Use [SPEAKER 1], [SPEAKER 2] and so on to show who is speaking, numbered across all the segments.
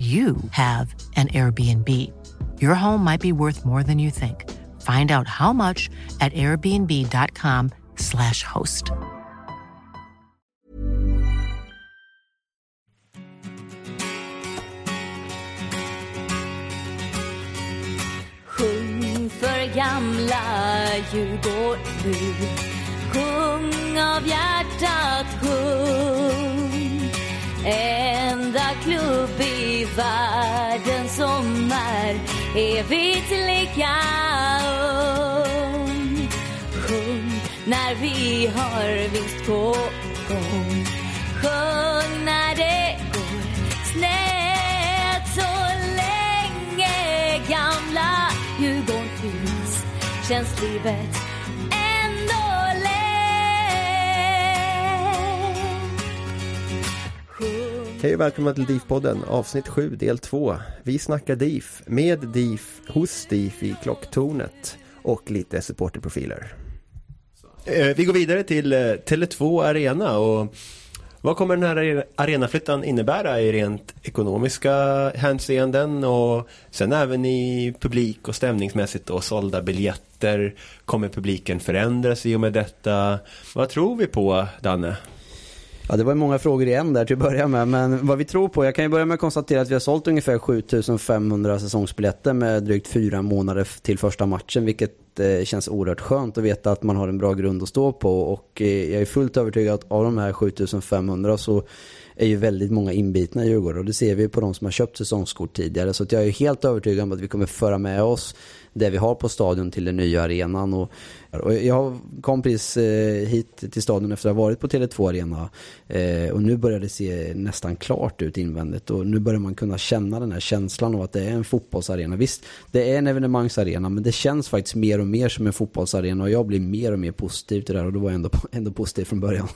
[SPEAKER 1] you have an Airbnb. Your home might be worth more than you think. Find out how much at airbnb.com/slash host.
[SPEAKER 2] Sjung för gamla av hjärtat, sjung världen som är evigt lika ung. Sjung när vi har vinst på gång. Sjung när det går snett så länge gamla Djurgården finns känns livet
[SPEAKER 3] Hej och välkomna till DIF-podden, avsnitt 7, del 2. Vi snackar DIF, med DIF, hos DIF i klocktornet och lite supporterprofiler. Eh, vi går vidare till eh, Tele2 Arena och vad kommer den här arenaflyttan innebära i rent ekonomiska hänseenden och sen även i publik och stämningsmässigt och sålda biljetter? Kommer publiken förändras i och med detta? Vad tror vi på, Danne?
[SPEAKER 4] Ja, det var många frågor i en där till att börja med. Men vad vi tror på, jag kan ju börja med att konstatera att vi har sålt ungefär 7500 säsongsbiljetter med drygt fyra månader till första matchen. Vilket eh, känns oerhört skönt att veta att man har en bra grund att stå på. Och eh, jag är fullt övertygad att av de här 7500 så är ju väldigt många inbitna i Djurgården. Och det ser vi på de som har köpt säsongskort tidigare. Så att jag är helt övertygad om att vi kommer föra med oss det vi har på stadion till den nya arenan. Och, och jag kom precis eh, hit till stadion efter att ha varit på Tele2 Arena. Eh, och nu börjar det se nästan klart ut invändigt. Och nu börjar man kunna känna den här känslan av att det är en fotbollsarena. Visst, det är en evenemangsarena men det känns faktiskt mer och mer som en fotbollsarena. Och jag blir mer och mer positiv till det här. Och det var ändå, ändå positivt från början.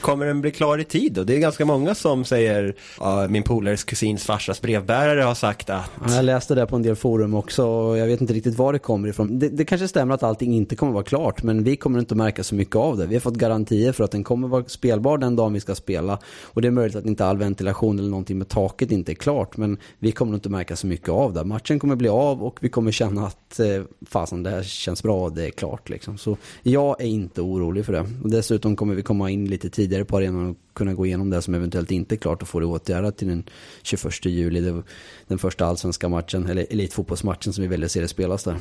[SPEAKER 3] Kommer den bli klar i tid då? Det är ganska många som säger, ja, min polares kusins farsas brevbärare har sagt att
[SPEAKER 4] Ja, Jag läste det på en del forum också och jag vet inte riktigt var det kommer ifrån. Det, det kanske stämmer att allting inte kommer vara klart men vi kommer inte att märka så mycket av det. Vi har fått garantier för att den kommer vara spelbar den dagen vi ska spela. Och det är möjligt att inte all ventilation eller någonting med taket inte är klart men vi kommer inte märka så mycket av det. Matchen kommer bli av och vi kommer känna att eh, fasen det här känns bra det är klart liksom. Så jag är inte orolig för det. Och dessutom kommer vi komma in lite tidigare på arenan och kunna gå igenom det som eventuellt inte är klart och få det åtgärdat till den 21 juli. Det, den första allsvenska matchen, eller elitfotbollsmatchen som vi väljer se det spelas där.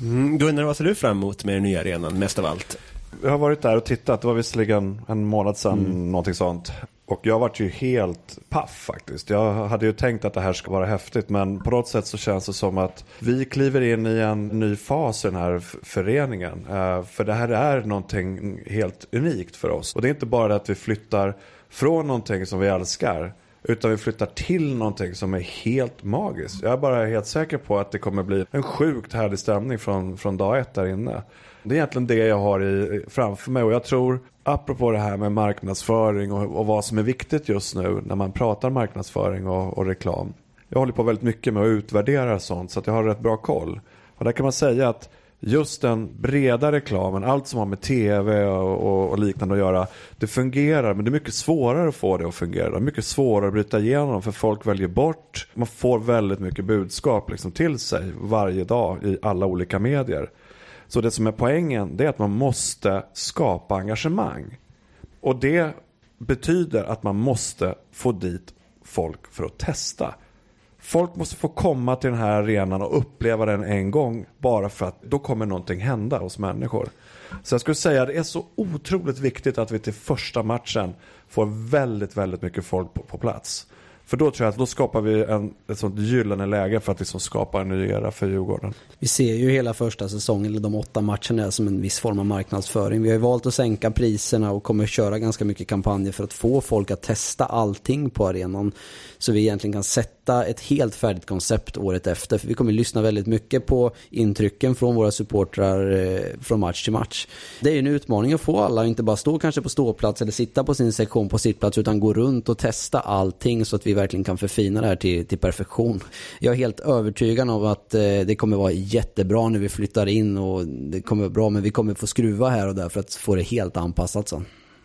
[SPEAKER 3] mm, Gunnar, vad ser du fram emot med den nya arenan mest av allt?
[SPEAKER 5] Jag har varit där och tittat, det var visserligen en månad sedan, någonting sånt. Och jag vart ju helt paff faktiskt. Jag hade ju tänkt att det här ska vara häftigt men på något sätt så känns det som att vi kliver in i en ny fas i den här föreningen. Eh, för det här är någonting helt unikt för oss. Och det är inte bara det att vi flyttar från någonting som vi älskar utan vi flyttar till någonting som är helt magiskt. Jag är bara helt säker på att det kommer bli en sjukt härlig stämning från, från dag ett där inne. Det är egentligen det jag har i, framför mig och jag tror, apropå det här med marknadsföring och, och vad som är viktigt just nu när man pratar marknadsföring och, och reklam. jag håller på väldigt mycket med att utvärdera sånt så att jag har rätt bra koll. Och där kan man säga att just den breda reklamen, allt som har med tv och, och, liknande att göra, det fungerar men det är mycket svårare att få det att fungera. Det är mycket svårare att bryta igenom för folk väljer bort, man får väldigt mycket budskap liksom till sig varje dag i alla olika medier. Så det som är poängen det är att man måste skapa engagemang. Och det betyder att man måste få dit folk för att testa. Folk måste få komma till den här arenan och uppleva den en gång bara för att då kommer någonting hända hos människor. Så jag skulle säga att det är så otroligt viktigt att vi till första matchen får väldigt, väldigt mycket folk på, på plats. För då tror jag att då skapar vi en, ett sånt gyllene läge för att liksom skapa en ny era för Djurgården.
[SPEAKER 4] Vi ser ju hela första säsongen, eller de åtta matcherna, som en viss form av marknadsföring. Vi har ju valt att sänka priserna och kommer köra ganska mycket kampanjer för att få folk att testa allting på arenan. Så vi egentligen kan sätta ett helt färdigt koncept året efter. För vi kommer lyssna väldigt mycket på intrycken från våra supportrar eh, från match till match. Det är ju en utmaning att få alla att inte bara stå kanske på ståplats eller sitta på sin sektion på sittplats utan gå runt och testa allting så att vi verkligen kan förfina det här till, till perfektion. Jag är helt övertygad om att eh, det kommer vara jättebra när vi flyttar in och det kommer vara bra men vi kommer få skruva här och där för att få det helt anpassat sen.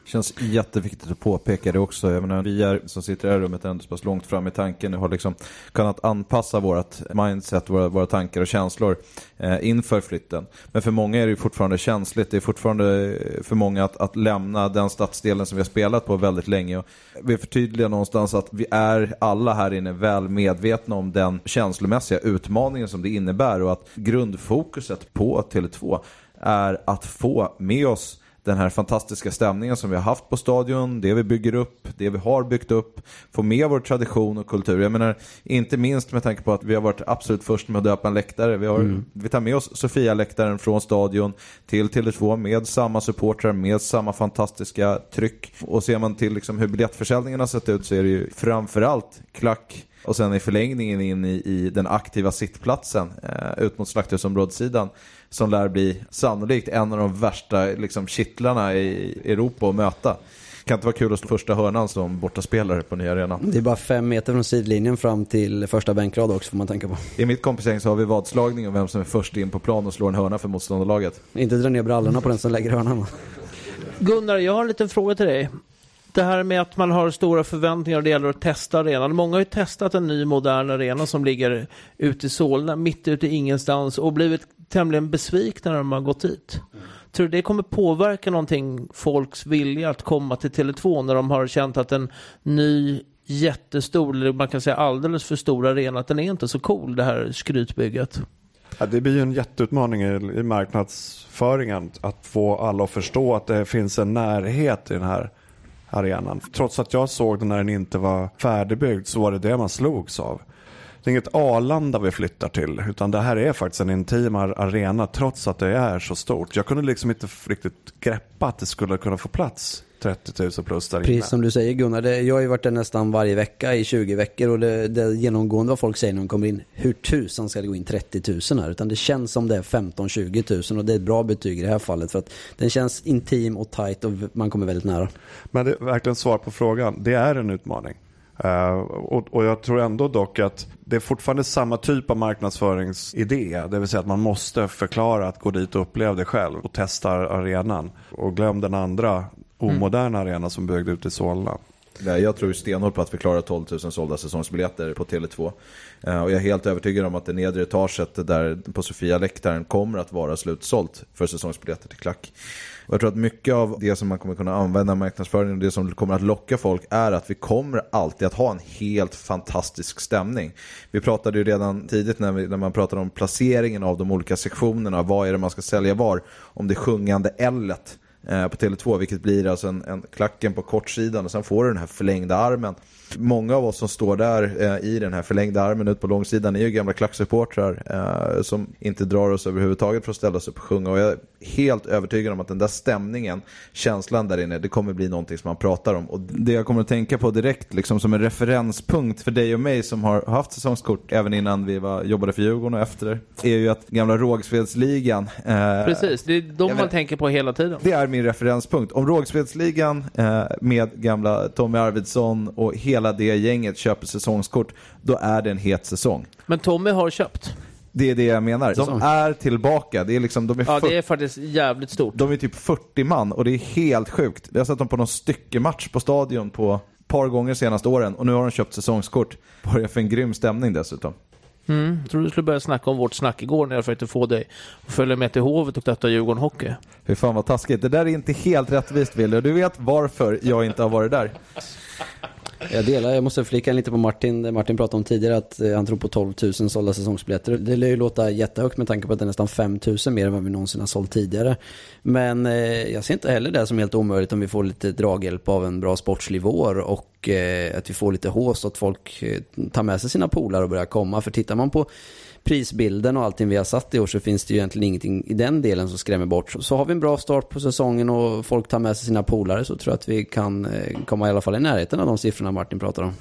[SPEAKER 6] Känns jätteviktigt att påpeka det också. Jag menar, vi är, som sitter i det här rummet ändå så pass långt fram i tanken och har liksom kunnat anpassa vårt mindset, våra, våra tankar och känslor eh, inför flytten. Men för många är det fortfarande känsligt. Det är fortfarande eh, för många att, att lämna den stadsdelen som vi har spelat på väldigt länge. Och vi förtydligar någonstans att vi är alla här inne väl medvetna om den känslomässiga utmaningen som det innebär och att grundfokuset på Tele2 är att få med oss den här fantastiska stämningen som vi har haft på stadion, det vi bygger upp, det vi har byggt upp, få med vår tradition och kultur. Jag menar, inte minst med tanke på att vi har varit absolut först med att döpa en läktare. Vi, har, mm. vi tar med oss Sofia-läktaren från stadion till Tele2 med samma supportrar, med samma fantastiska tryck. Och ser man till liksom hur biljettförsäljningen har sett ut så är det ju framförallt klack och sen i förlängningen in i, i den aktiva sittplatsen eh, ut mot slakthusområdessidan som lär bli sannolikt en av de värsta liksom, kittlarna i Europa att möta. Kan inte vara kul att slå första hörnan som bortaspelare på nya arenan.
[SPEAKER 4] Det är bara fem meter från sidlinjen fram till första bänkrad också får man tänka på.
[SPEAKER 6] I mitt kompisgäng så har vi vadslagning om vem som är först in på plan och slår en hörna för motståndarlaget.
[SPEAKER 4] Inte dra ner brallorna på den som lägger hörnan.
[SPEAKER 7] Gunnar, jag har en liten fråga till dig. Det här med att man har stora förväntningar och det gäller att testa arenan. Många har ju testat en ny modern arena som ligger ute i Solna, mitt ute i ingenstans och blivit tämligen besvikna när de har gått dit. Mm. Tror du det kommer påverka någonting folks vilja att komma till Tele2 när de har känt att en ny jättestor, eller man kan säga alldeles för stor arena, att den är inte så cool det här skrytbygget?
[SPEAKER 5] Ja, det blir ju en jätteutmaning i, i marknadsföringen att få alla att förstå att det finns en närhet i den här arenan. Trots att jag såg den när den inte var färdigbyggd så var det det man slogs av. Det är inget Arlanda vi flyttar till, utan det här är faktiskt en intim arena trots att det är så stort. Jag kunde liksom inte riktigt greppa att det skulle kunna få plats 30 000 plus där inne.
[SPEAKER 4] Precis som du säger Gunnar, det, jag har ju varit där nästan varje vecka i 20 veckor och det, det genomgående vad folk säger när de kommer in, hur tusan ska det gå in 30 000 här? Utan det känns som det är 15-20 000 och det är ett bra betyg i det här fallet för att den känns intim och tight och man kommer väldigt nära.
[SPEAKER 5] Men det är verkligen svar på frågan, det är en utmaning. Uh, och, och, jag tror ändå dock att det är fortfarande samma typ av marknadsföringsidé. Det vill säga att man måste förklara att gå dit och uppleva det själv och testa arenan. Och glöm den andra omoderna mm. arena som byggde ut i Solna.
[SPEAKER 6] Jag tror stenhårt på att vi klarar 12 000 sålda säsongsbiljetter på Tele2. Eh, och jag är helt övertygad om att det nedre etaget där på Sofia-läktaren kommer att vara slutsålt för säsongsbiljetter till klack. Och jag tror att mycket av det som man kommer kunna använda i marknadsföringen och det som kommer att locka folk är att vi kommer alltid att ha en helt fantastisk stämning. Vi pratade ju redan tidigt när, vi, när man pratade om placeringen av de olika sektionerna, vad är det man ska sälja var, om det sjungande L-et på Tele2, vilket blir alltså en, en klacken på kortsidan och sen får du den här förlängda armen många av oss som står där eh, i den här förlängda armen ut på långsidan är ju gamla klacksupportrar eh, som inte drar oss överhuvudtaget för att ställa sig upp och sjunga. Och jag är helt övertygad om att den där stämningen, känslan där inne, det kommer bli någonting som man pratar om. Och det jag kommer att tänka på direkt, liksom som en referenspunkt för dig och mig som har haft säsongskort även innan vi var, jobbade för Djurgården och efter, är ju att gamla Rågsvedsligan.
[SPEAKER 7] Eh, Precis, det är de man vet, tänker på hela tiden.
[SPEAKER 6] Det är min referenspunkt. Om Rågspelsligan eh, med gamla Tommy Arvidsson och hela det gänget köper säsongskort, då är det en het säsong.
[SPEAKER 7] Men Tommy har köpt.
[SPEAKER 6] Det är det jag menar. De är tillbaka. Det är liksom, de, är
[SPEAKER 7] Ja, det är faktiskt jävligt stort.
[SPEAKER 6] de är typ 40 man och det är helt sjukt. Jag har sett dem på någon styckematch på stadion på ett par gånger senaste åren och nu har de köpt säsongskort. Börjar för en grym stämning dessutom.
[SPEAKER 7] Mm. Jag trodde du skulle börja snacka om vårt snack igår när jag försökte få dig att följa med till Hovet och stötta Djurgården Hockey.
[SPEAKER 6] Fy fan vad taskigt. Det där är inte helt rättvist Wille och du vet varför jag inte har varit där.
[SPEAKER 4] Jag delar, jag måste flika lite på Martin, Martin pratade om tidigare att eh, han tror på 12 000 sålda säsongsbiljetter. Det lär ju låta jättehögt med tanke på att det är nästan 5 000 mer än vad vi någonsin har sålt tidigare. Men eh, jag ser inte heller det som helt omöjligt om vi får lite draghjälp av en bra sportslig vår och eh, att vi får lite hås att folk eh, tar med sig sina polare och börjar komma. För tittar man på prisbilden och allting vi har satt i år så finns det ju egentligen ingenting i den delen som skrämmer bort. Så, så har vi en bra start på säsongen och folk tar med sig sina polare så tror jag att vi kan eh, komma i alla fall i närheten av de siffrorna Martin pratar om.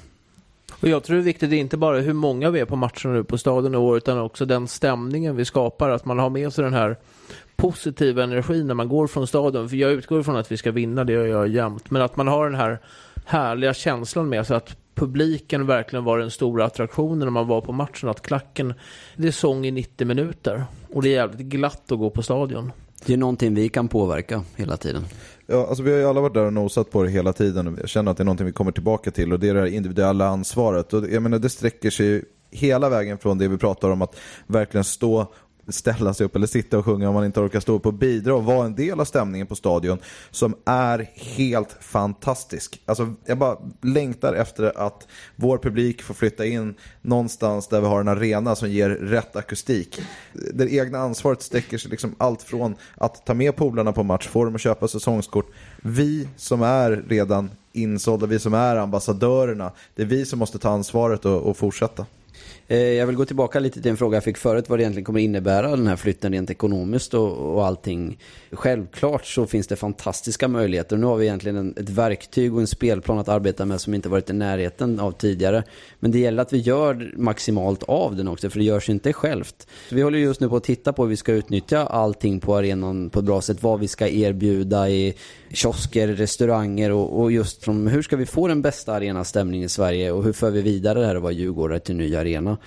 [SPEAKER 7] Och jag tror det är viktigt inte bara hur många vi är på matcherna nu på stadion i år utan också den stämningen vi skapar. Att man har med sig den här positiva energin när man går från stadion. För jag utgår ifrån att vi ska vinna, det gör jag jämt. Men att man har den här härliga känslan med sig att publiken verkligen var den stora attraktionen när man var på matchen. Att klacken, det är sång i 90 minuter. Och det är jävligt glatt att gå på stadion.
[SPEAKER 4] Det är någonting vi kan påverka hela tiden.
[SPEAKER 6] Ja, alltså vi har ju alla varit där och nosat på det hela tiden och jag känner att det är någonting vi kommer tillbaka till och det är det här individuella ansvaret. Och jag menar det sträcker sig hela vägen från det vi pratar om att verkligen stå ställa sig upp eller sitta och sjunga om man inte orkar stå upp och bidra och vara en del av stämningen på stadion som är helt fantastisk. Alltså jag bara längtar efter att vår publik får flytta in någonstans där vi har en arena som ger rätt akustik. Det egna ansvaret sträcker sig liksom allt från att ta med polarna på match, få dem att köpa säsongskort. Vi som är redan insålda, vi som är ambassadörerna, det är vi som måste ta ansvaret och, och fortsätta.
[SPEAKER 4] Eh, jag vill gå tillbaka lite till en fråga jag fick förut, vad det egentligen kommer innebära den här flytten rent ekonomiskt och, och allting. Självklart så finns det fantastiska möjligheter. Nu har vi egentligen en, ett verktyg och en spelplan att arbeta med som inte varit i närheten av tidigare. Men det gäller att vi gör maximalt av den också, för det görs inte självt. Så vi håller just nu på att titta på hur vi ska utnyttja allting på arenan på ett bra sätt. Vad vi ska erbjuda i kiosker, restauranger och, och just från hur ska vi få den bästa arenastämningen i Sverige och hur för vi vidare det här att vara djurgårdare till ny arena.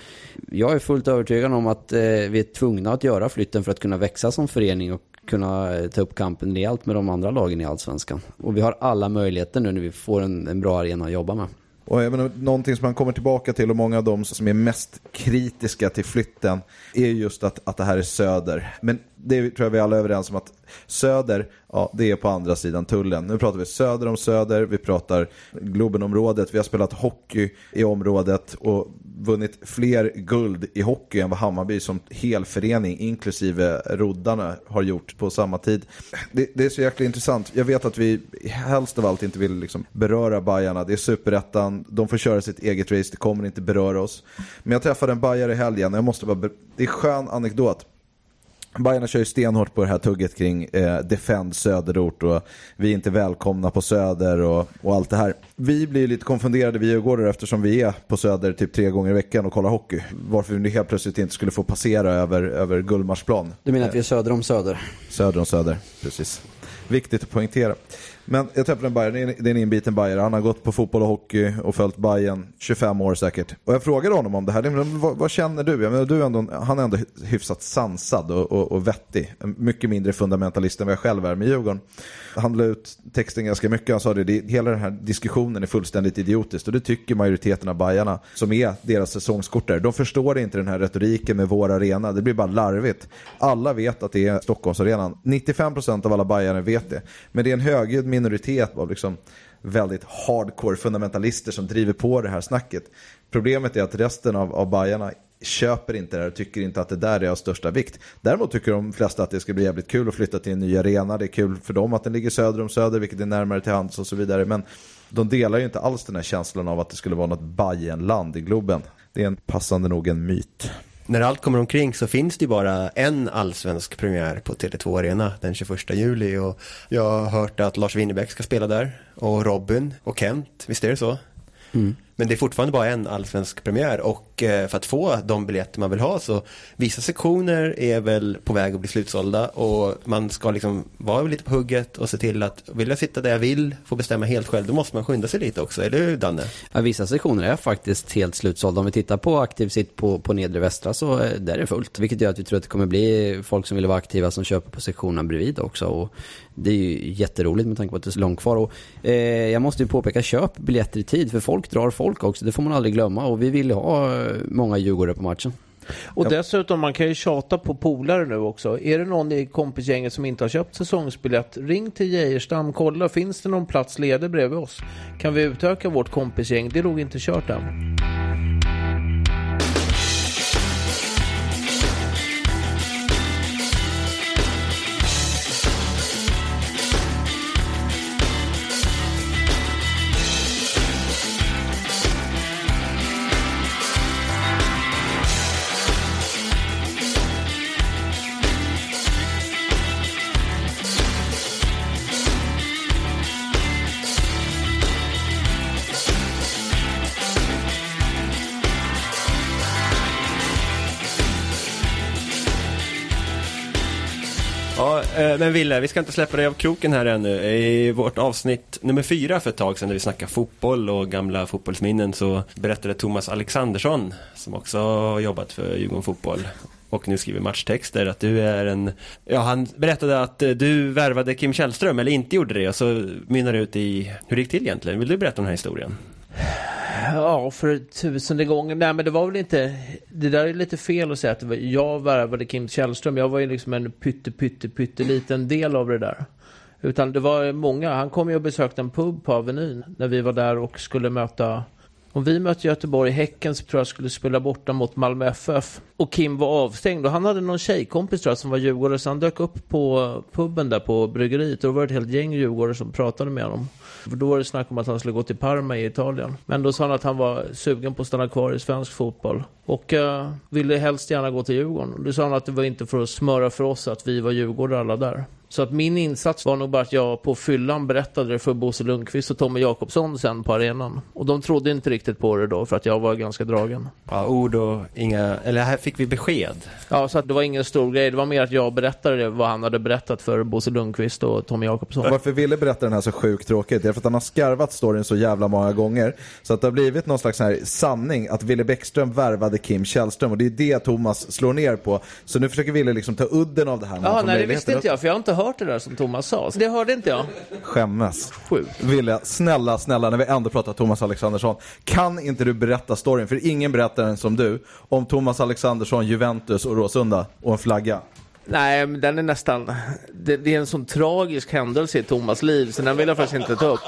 [SPEAKER 4] Jag är fullt övertygad om att eh, vi är tvungna att göra flytten för att kunna växa som förening och kunna eh, ta upp kampen rejält med de andra lagen i Allsvenskan. Och vi har alla möjligheter nu när vi får en, en bra arena att jobba med.
[SPEAKER 6] Och även någonting som man kommer tillbaka till och många av de som är mest kritiska till flytten är just att, att det här är söder. Men det tror jag vi alla är överens om att söder, ja det är på andra sidan tullen. Nu pratar vi söder om söder, vi pratar Globenområdet, vi har spelat hockey i området och vunnit fler guld i hockey än vad Hammarby som hel förening, inklusive roddarna, har gjort på samma tid. Det, det är så jäkla intressant. Jag vet att vi helst av allt inte vill liksom beröra Bajarna. Det är superettan, de får köra sitt eget race, det kommer inte beröra oss. Men jag träffade en Bajare i helgen jag måste bara, det är skön anekdot. Bajarna kör ju stenhårt på det här tugget kring eh, Defend söderort och vi är inte välkomna på söder och, och allt det här. Vi blir lite konfunderade vi djurgårdare eftersom vi är på söder typ tre gånger i veckan och kollar hockey. Varför vi helt plötsligt inte skulle få passera över, över Gullmarsplan.
[SPEAKER 4] Du menar att vi är söder om söder?
[SPEAKER 6] Söder om söder, precis. Viktigt att poängtera. Men jag träffade en Bayern, det är en- inbiten Bayer. Han har gått på fotboll och hockey och följt Bayern 25 år säkert. Och jag frågade honom om det här. Men vad, vad känner du? Jag menar, du är ändå, han är ändå hyfsat sansad och, och, och vettig. Mycket mindre fundamentalist än vad jag själv är med Djurgården. Han la ut texten ganska mycket. Han sa det, det, hela den här diskussionen är fullständigt idiotisk. Och det tycker majoriteten av Bajarna som är deras säsongskortare. De förstår inte den här retoriken med vår arena. Det blir bara larvigt. Alla vet att det är Stockholmsarenan. 95% av alla Bajare vet det. Men det är en högljudd minoritet av liksom väldigt hardcore fundamentalister som driver på det här snacket. Problemet är att resten av, av Bajarna köper inte det här och tycker inte att det där är av största vikt. Däremot tycker de flesta att det ska bli jävligt kul att flytta till en ny arena. Det är kul för dem att den ligger söder om söder, vilket är närmare till hands och så vidare. Men de delar ju inte alls den här känslan av att det skulle vara något Bajenland i Globen. Det är en passande nog en myt.
[SPEAKER 3] När allt kommer omkring så finns det ju bara en allsvensk premiär på Tele2 Arena den 21 juli och jag har hört att Lars Winnerbäck ska spela där och Robin och Kent, visst är det så? Men det är fortfarande bara en allsvensk premiär och och eh, för att få de biljetter man vill ha så vissa sektioner är väl på väg att bli slutsålda och man ska liksom vara lite på hugget och se till att vill jag sitta där jag vill, få bestämma helt själv, då måste man skynda sig lite också, eller hur Danne?
[SPEAKER 4] Ja, vissa sektioner är faktiskt helt slutsålda. Om vi tittar på aktiv sitt på, på nedre västra så eh, där är det fullt. Vilket gör att vi tror att det kommer bli folk som vill vara aktiva som köper på sektionerna bredvid också. Och det är ju jätteroligt med tanke på att det är så långt kvar. Och, eh, jag måste ju påpeka, köp biljetter i tid för folk drar folk också. Det får man aldrig glömma och vi vill ju ha många djurgårdare på matchen.
[SPEAKER 7] Och dessutom, man kan ju tjata på polare nu också. Är det någon i kompisgänget som inte har köpt säsongsbiljett, ring till Geijerstam, kolla, finns det någon plats ledig bredvid oss? Kan vi utöka vårt kompisgäng? Det nog inte kört än.
[SPEAKER 3] Eh, men Wille, vi ska inte släppa dig av kroken här ännu. I vårt avsnitt nummer fyra för ett tag sedan, där vi snackade fotboll och gamla fotbollsminnen, så berättade Thomas Alexandersson, som också har jobbat för Djurgården Fotboll, och nu skriver matchtexter, att du är en... Ja, han berättade att eh, du värvade Kim Källström, eller inte gjorde det, och så mynnar det ut i hur det gick till egentligen. Vill du berätta om den här historien?
[SPEAKER 7] Ja, för tusende gången. Nej, men det var väl inte... Det där är lite fel att säga att var jag värvade Kim Källström. Jag var ju liksom en pytte, pytte, pytteliten del av det där. Utan det var många. Han kom ju och besökte en pub på Avenyn när vi var där och skulle möta... Om vi mötte Göteborg, Häcken, så tror jag skulle spela borta mot Malmö FF. Och Kim var avstängd och han hade någon tjejkompis tror jag som var djurgårdare så han dök upp på puben där på bryggeriet och då var det ett helt gäng djurgårdare som pratade med honom. För då var det snack om att han skulle gå till Parma i Italien. Men då sa han att han var sugen på att stanna kvar i svensk fotboll. Och uh, ville helst gärna gå till Djurgården. Då sa han att det var inte för att smöra för oss att vi var djurgårdare alla där. Så att min insats var nog bara att jag på fyllan berättade det för Bosse Lundqvist och Tommy Jakobsson sen på arenan. Och de trodde inte riktigt på det då för att jag var ganska dragen.
[SPEAKER 3] Ja, ord och inga... Eller här fick vi besked.
[SPEAKER 7] Ja, så att det var ingen stor grej. Det var mer att jag berättade det, vad han hade berättat för Bosse Lundqvist och Tommy Jakobsson.
[SPEAKER 6] Varför ville berätta den här så sjukt tråkigt? Det är för att han har skarvat storyn så jävla många gånger. Så att det har blivit någon slags här sanning att Ville Bäckström värvade Kim Källström och det är det Thomas slår ner på. Så nu försöker Ville liksom ta udden av det här.
[SPEAKER 7] Ja, nej det visste inte jag, för jag har inte hört det där som Thomas sa. Så Det hörde inte jag.
[SPEAKER 6] Skämmes.
[SPEAKER 7] Sjukt.
[SPEAKER 6] Ville, snälla, snälla, när vi ändå pratar Thomas Alexandersson. Kan inte du berätta storyn? För ingen berättar den som du. Om Thomas Alexandersson, Juventus och Råsunda och en flagga.
[SPEAKER 7] Nej, men den är nästan... Det, det är en sån tragisk händelse i Thomas liv, så den vill jag faktiskt inte ta upp.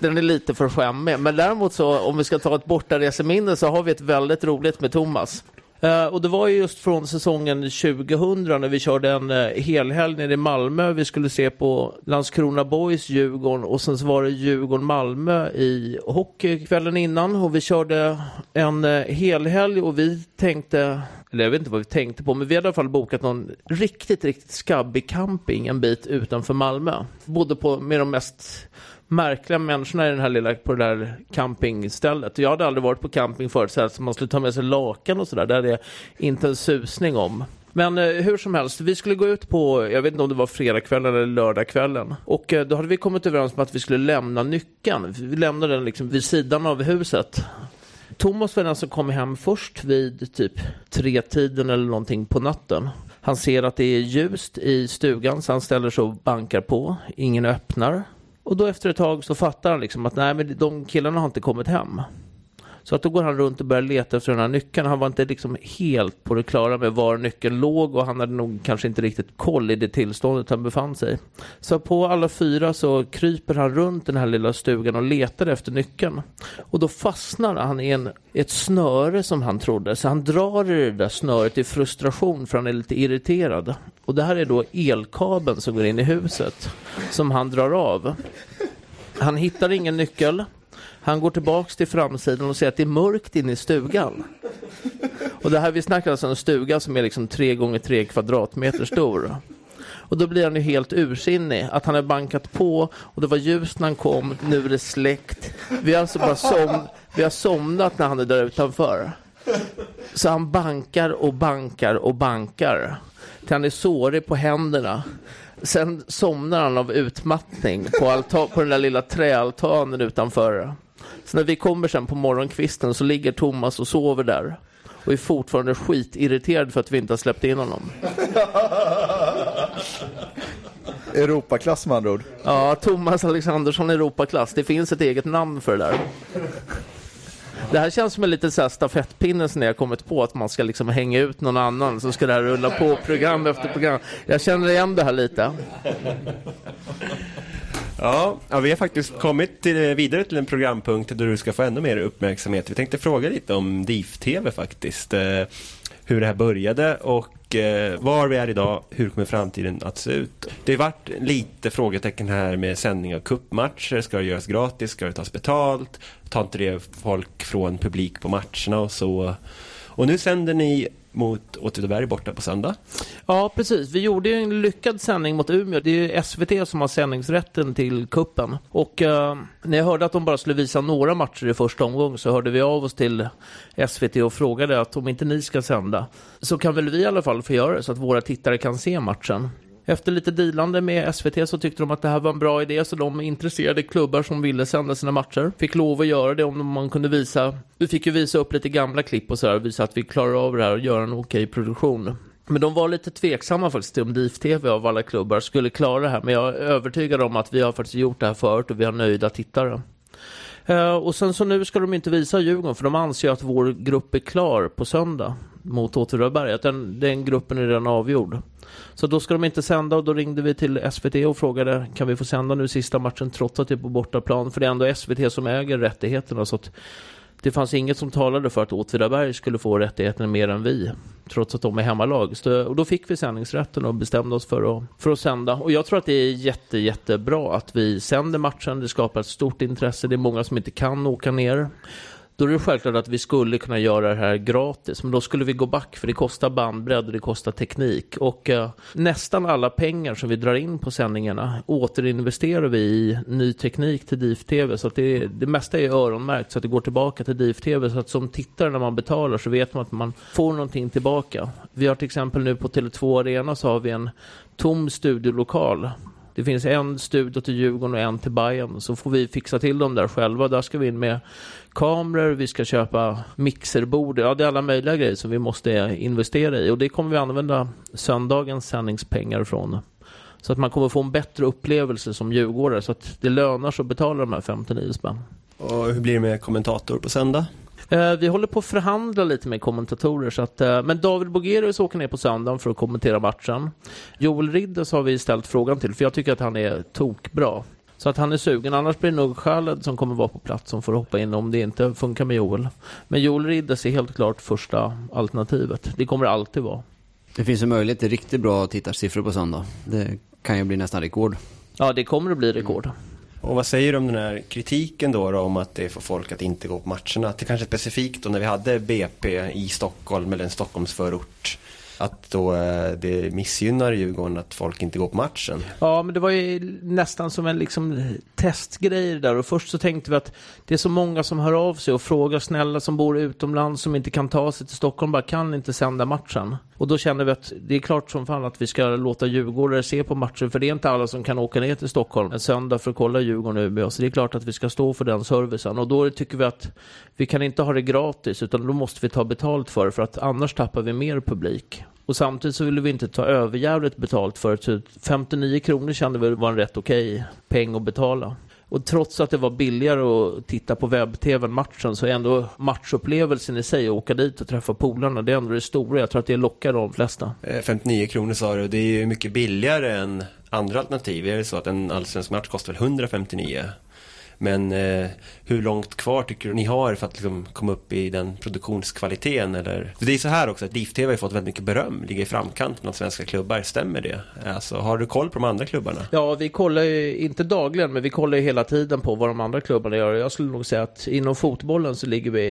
[SPEAKER 7] Den är lite för skämmig. Men däremot så, om vi ska ta ett bortareseminne så har vi ett väldigt roligt med Thomas. Uh, och det var ju just från säsongen 2000 när vi körde en uh, helhelg nere i Malmö. Vi skulle se på Landskrona Boys, Djurgården och sen så var det Djurgården-Malmö i hockey kvällen innan. Och vi körde en uh, helhelg och vi tänkte, eller jag vet inte vad vi tänkte på, men vi hade i alla fall bokat någon riktigt, riktigt skabbig camping en bit utanför Malmö. Bodde på med de mest märkliga människorna i den här lilla, på det där campingstället. Jag hade aldrig varit på camping förut, så att man skulle ta med sig lakan och sådär. Det hade jag inte en susning om. Men eh, hur som helst, vi skulle gå ut på, jag vet inte om det var fredagskvällen eller lördagskvällen. Och eh, då hade vi kommit överens om att vi skulle lämna nyckeln. Vi lämnade den liksom vid sidan av huset. Thomas var den som kom hem först vid typ tre tiden eller någonting på natten. Han ser att det är ljust i stugan så han ställer sig och bankar på. Ingen öppnar. Och då efter ett tag så fattar han liksom att nej men de killarna har inte kommit hem. Så att då går han runt och börjar leta efter den här nyckeln. Han var inte liksom helt på det klara med var nyckeln låg och han hade nog kanske inte riktigt koll i det tillståndet han befann sig. Så på alla fyra så kryper han runt den här lilla stugan och letar efter nyckeln. Och då fastnar han i en, ett snöre som han trodde. Så han drar i det där snöret i frustration för han är lite irriterad. Och det här är då elkabeln som går in i huset som han drar av. Han hittar ingen nyckel. Han går tillbaks till framsidan och ser att det är mörkt inne i stugan. Och det här, vi snackar alltså en stuga som är liksom tre gånger tre kvadratmeter stor. Och då blir han ju helt ursinnig att han har bankat på och det var ljus när han kom, nu är det släckt. Vi har alltså bara som, Vi har somnat när han är där utanför. Så han bankar och bankar och bankar. Till han är sårig på händerna. Sen somnar han av utmattning på, på den där lilla träaltanen utanför. Så när vi kommer sen på morgonkvisten så ligger Thomas och sover där. Och är fortfarande skitirriterad för att vi inte har släppt in honom.
[SPEAKER 6] Europaklass med andra ord.
[SPEAKER 7] Ja, Thomas Alexandersson Europaklass. Det finns ett eget namn för det där. Det här känns som en liten så här stafettpinne som jag har kommit på att man ska liksom hänga ut någon annan så ska det här rulla på program efter program. Jag känner igen det här lite.
[SPEAKER 8] Ja, ja, vi har faktiskt kommit till, eh, vidare till en programpunkt där du ska få ännu mer uppmärksamhet. Vi tänkte fråga lite om DIF-TV faktiskt. Eh, hur det här började och eh, var vi är idag, hur kommer framtiden att se ut? Det har varit lite frågetecken här med sändning av kuppmatcher. Ska det göras gratis? Ska det tas betalt? Tar inte det folk från publik på matcherna och så? Och nu sänder ni mot Åtvidaberg borta på söndag.
[SPEAKER 7] Ja, precis. Vi gjorde ju en lyckad sändning mot Umeå. Det är ju SVT som har sändningsrätten till kuppen. Och eh, när jag hörde att de bara skulle visa några matcher i första omgång så hörde vi av oss till SVT och frågade att om inte ni ska sända så kan väl vi i alla fall få göra det så att våra tittare kan se matchen. Efter lite dealande med SVT så tyckte de att det här var en bra idé så de intresserade klubbar som ville sända sina matcher fick lov att göra det om man kunde visa. Vi fick ju visa upp lite gamla klipp och så här och visa att vi klarar av det här och göra en okej produktion. Men de var lite tveksamma faktiskt till om DIF TV av alla klubbar skulle klara det här. Men jag är övertygad om att vi har faktiskt gjort det här förut och vi har nöjda tittare. Eh, och sen så nu ska de inte visa Djurgården för de anser att vår grupp är klar på söndag mot Åtvidaberg. Att den, den gruppen är redan avgjord. Så då ska de inte sända och då ringde vi till SVT och frågade kan vi få sända nu sista matchen trots att det är på bortaplan. För det är ändå SVT som äger rättigheterna. Så att det fanns inget som talade för att Åtvidaberg skulle få rättigheterna mer än vi. Trots att de är hemmalag. Så, och då fick vi sändningsrätten och bestämde oss för att, för att sända. Och jag tror att det är jätte, jättebra att vi sänder matchen. Det skapar ett stort intresse. Det är många som inte kan åka ner. Då är det självklart att vi skulle kunna göra det här gratis, men då skulle vi gå back för det kostar bandbredd och det kostar teknik. Och eh, nästan alla pengar som vi drar in på sändningarna återinvesterar vi i ny teknik till DIF-TV. Så att det, det mesta är öronmärkt så att det går tillbaka till DIF-TV. Så att som tittare när man betalar så vet man att man får någonting tillbaka. Vi har till exempel nu på Tele2 Arena så har vi en tom studiolokal det finns en studio till Djurgården och en till Bayern. Så får vi fixa till dem där själva. Där ska vi in med kameror, vi ska köpa mixerbord. Ja, det är alla möjliga grejer som vi måste investera i. Och det kommer vi använda söndagens sändningspengar från. Så att man kommer få en bättre upplevelse som djurgårdare. Så att det lönar sig att betala de här 59 spänn.
[SPEAKER 8] Och hur blir det med kommentator på söndag?
[SPEAKER 7] Eh, vi håller på att förhandla lite med kommentatorer. Så att, eh, men David Bogerius åker ner på söndagen för att kommentera matchen. Joel Riddes har vi ställt frågan till, för jag tycker att han är tokbra. Så att han är sugen. Annars blir det nog Khaled som kommer vara på plats som får hoppa in om det inte funkar med Joel. Men Joel Riddes är helt klart första alternativet. Det kommer det alltid vara.
[SPEAKER 4] Det finns en möjlighet till riktigt bra tittarsiffror på söndag. Det kan ju bli nästan rekord.
[SPEAKER 7] Ja, det kommer att bli rekord.
[SPEAKER 8] Och vad säger du om den här kritiken då, då om att det får folk att inte gå på matcherna? Att det kanske specifikt då när vi hade BP i Stockholm eller en Stockholmsförort att då eh, det missgynnar Djurgården att folk inte går på matchen.
[SPEAKER 7] Ja, men det var ju nästan som en liksom testgrej där och först så tänkte vi att det är så många som hör av sig och frågar snälla som bor utomlands som inte kan ta sig till Stockholm bara kan inte sända matchen. Och då kände vi att det är klart som fan att vi ska låta djurgårdare se på matchen för det är inte alla som kan åka ner till Stockholm en söndag för att kolla Djurgården och Umeå. Så det är klart att vi ska stå för den servicen och då tycker vi att vi kan inte ha det gratis utan då måste vi ta betalt för det för att annars tappar vi mer publik. Och samtidigt så ville vi inte ta överjävligt betalt för det. Så 59 kronor kände vi var en rätt okej peng att betala. Och trots att det var billigare att titta på webb-tv än matchen så är ändå matchupplevelsen i sig, att åka dit och träffa polarna, det är ändå det stora. Jag tror att det lockar de flesta.
[SPEAKER 8] Eh, 59 kronor sa du, det är ju mycket billigare än andra alternativ. Är det så att en allsvensk match kostar 159? Men eh, hur långt kvar tycker du ni har för att liksom, komma upp i den produktionskvaliteten? Eller? För det är så här också att DIF-TV har fått väldigt mycket beröm, ligger i framkant bland svenska klubbar. Stämmer det? Alltså, har du koll på de andra klubbarna?
[SPEAKER 7] Ja, vi kollar ju, inte dagligen, men vi kollar ju hela tiden på vad de andra klubbarna gör. Jag skulle nog säga att inom fotbollen så ligger vi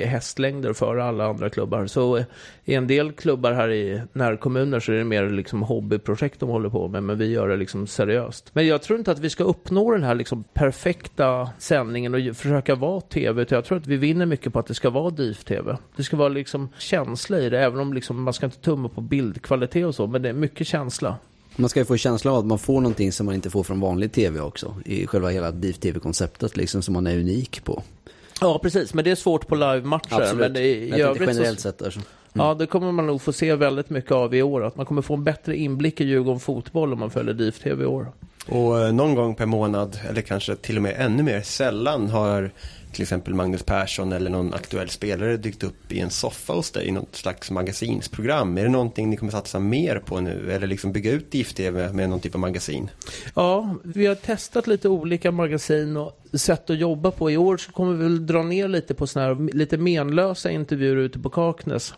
[SPEAKER 7] Hästlängder före alla andra klubbar. Så i en del klubbar här i närkommuner så är det mer liksom hobbyprojekt de håller på med, men vi gör det liksom seriöst. Men jag tror inte att vi ska uppnå den här liksom perfekta sändningen och försöka vara tv, utan jag tror att vi vinner mycket på att det ska vara DIF-tv. Det ska vara liksom känsla i det, även om liksom man ska inte tumma på bildkvalitet och så, men det är mycket känsla.
[SPEAKER 4] Man ska ju få känslan av att man får någonting som man inte får från vanlig tv också. I själva hela DIF-tv-konceptet liksom som man är unik på.
[SPEAKER 7] Ja, precis, men det är svårt på live-matcher.
[SPEAKER 4] Absolut.
[SPEAKER 7] Men i,
[SPEAKER 4] Jag
[SPEAKER 7] i övrigt
[SPEAKER 4] generellt
[SPEAKER 7] så...
[SPEAKER 4] sett alltså.
[SPEAKER 7] Ja, det kommer man nog få se väldigt mycket av i år. Att man kommer få en bättre inblick i Djurgården fotboll om man följer DIF-TV i år.
[SPEAKER 8] Och eh, någon gång per månad, eller kanske till och med ännu mer sällan, har till exempel Magnus Persson eller någon aktuell spelare dykt upp i en soffa hos dig i något slags magasinsprogram. Är det någonting ni kommer satsa mer på nu? Eller liksom bygga ut DIF-TV med någon typ av magasin?
[SPEAKER 7] Ja, vi har testat lite olika magasin och sätt att jobba på. I år så kommer vi väl dra ner lite på sådana här lite menlösa intervjuer ute på Kaknäs.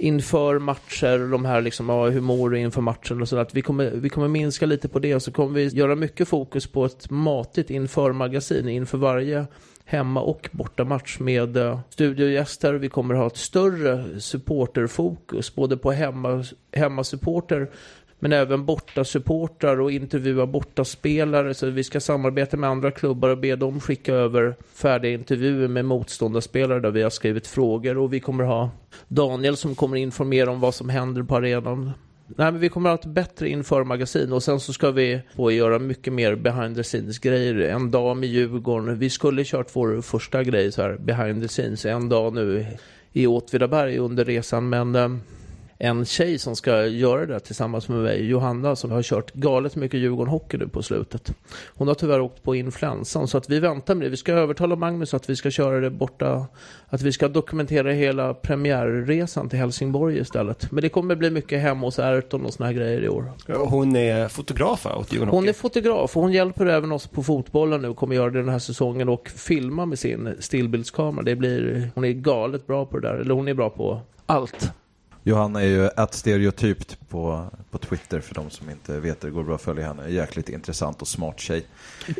[SPEAKER 7] Inför matcher, de här liksom, ja, hur mår du inför matchen och sådär. Vi kommer, vi kommer minska lite på det och så kommer vi göra mycket fokus på ett matigt inför-magasin inför varje hemma och bortamatch med eh, studiogäster. Vi kommer ha ett större supporterfokus både på hemma, hemmasupporter men även bortasupportrar och intervjua bortaspelare. Så vi ska samarbeta med andra klubbar och be dem skicka över färdiga intervjuer med motståndarspelare där vi har skrivit frågor. Och vi kommer ha Daniel som kommer informera om vad som händer på arenan. Nej, men vi kommer att ha ett bättre införmagasin och sen så ska vi få göra mycket mer behind the scenes grejer. En dag med Djurgården. Vi skulle kört vår första grej så här behind the scenes en dag nu i Åtvidaberg under resan men eh, en tjej som ska göra det tillsammans med mig, Johanna, som har kört galet mycket Djurgården Hockey nu på slutet. Hon har tyvärr åkt på influensan så att vi väntar med det. Vi ska övertala Magnus att vi ska köra det borta, att vi ska dokumentera hela premiärresan till Helsingborg istället. Men det kommer bli mycket hemma hos Ayrton och såna här grejer i år.
[SPEAKER 8] Hon är fotograf åt Djurgården
[SPEAKER 7] Hon
[SPEAKER 8] Hockey?
[SPEAKER 7] är fotograf och hon hjälper även oss på fotbollen nu kommer göra det den här säsongen och filma med sin stillbildskamera. Det blir, hon är galet bra på det där, eller hon är bra på allt.
[SPEAKER 6] Johanna är ju ett stereotypt på, på Twitter för de som inte vet det. Går bra att följa henne. Jäkligt intressant och smart tjej.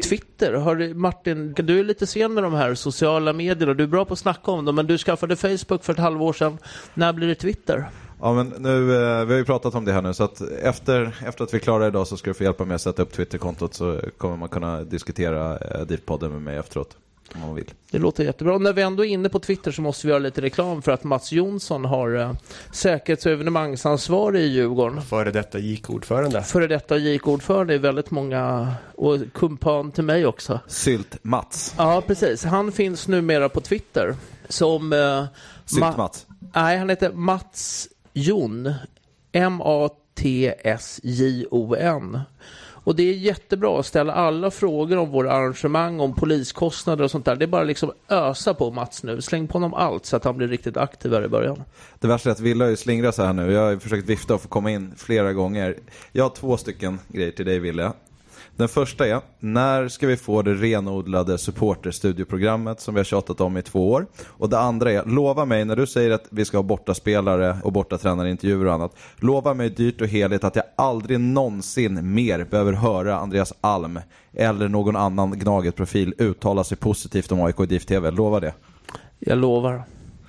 [SPEAKER 7] Twitter, har du, Martin, du är lite sen med de här sociala medierna. Du är bra på att snacka om dem, men du skaffade Facebook för ett halvår sedan. När blir det Twitter?
[SPEAKER 6] Ja men nu, eh, vi har ju pratat om det här nu så att efter, efter att vi är klara idag så ska du få hjälpa mig att sätta upp Twitterkontot så kommer man kunna diskutera eh, DIF-podden med mig efteråt. Om man vill.
[SPEAKER 7] Det låter jättebra. Och när vi ändå är inne på Twitter så måste vi göra lite reklam för att Mats Jonsson har eh, säkerhets och evenemangsansvarig i Djurgården.
[SPEAKER 8] Före detta JIK-ordförande.
[SPEAKER 7] Före detta JIK-ordförande är väldigt många, och kumpan till mig också.
[SPEAKER 6] Sylt-Mats.
[SPEAKER 7] Ja, precis. Han finns numera på Twitter som... Eh, Ma-
[SPEAKER 6] Sylt-Mats.
[SPEAKER 7] Nej, han heter Mats Jon. M-A-T-S-J-O-N. Och det är jättebra att ställa alla frågor om våra arrangemang, om poliskostnader och sånt där. Det är bara liksom ösa på Mats nu. Släng på honom allt så att han blir riktigt aktiv här i början.
[SPEAKER 6] Det värsta är att Wille har ju slingrat sig här nu. Jag har ju försökt vifta och få komma in flera gånger. Jag har två stycken grejer till dig Wille. Den första är, när ska vi få det renodlade supporterstudioprogrammet som vi har tjatat om i två år? Och det andra är, lova mig när du säger att vi ska ha bortaspelare och bortatränareintervjuer och annat. Lova mig dyrt och heligt att jag aldrig någonsin mer behöver höra Andreas Alm eller någon annan Gnaget-profil uttala sig positivt om AIK i DIF TV. Lova det.
[SPEAKER 7] Jag lovar.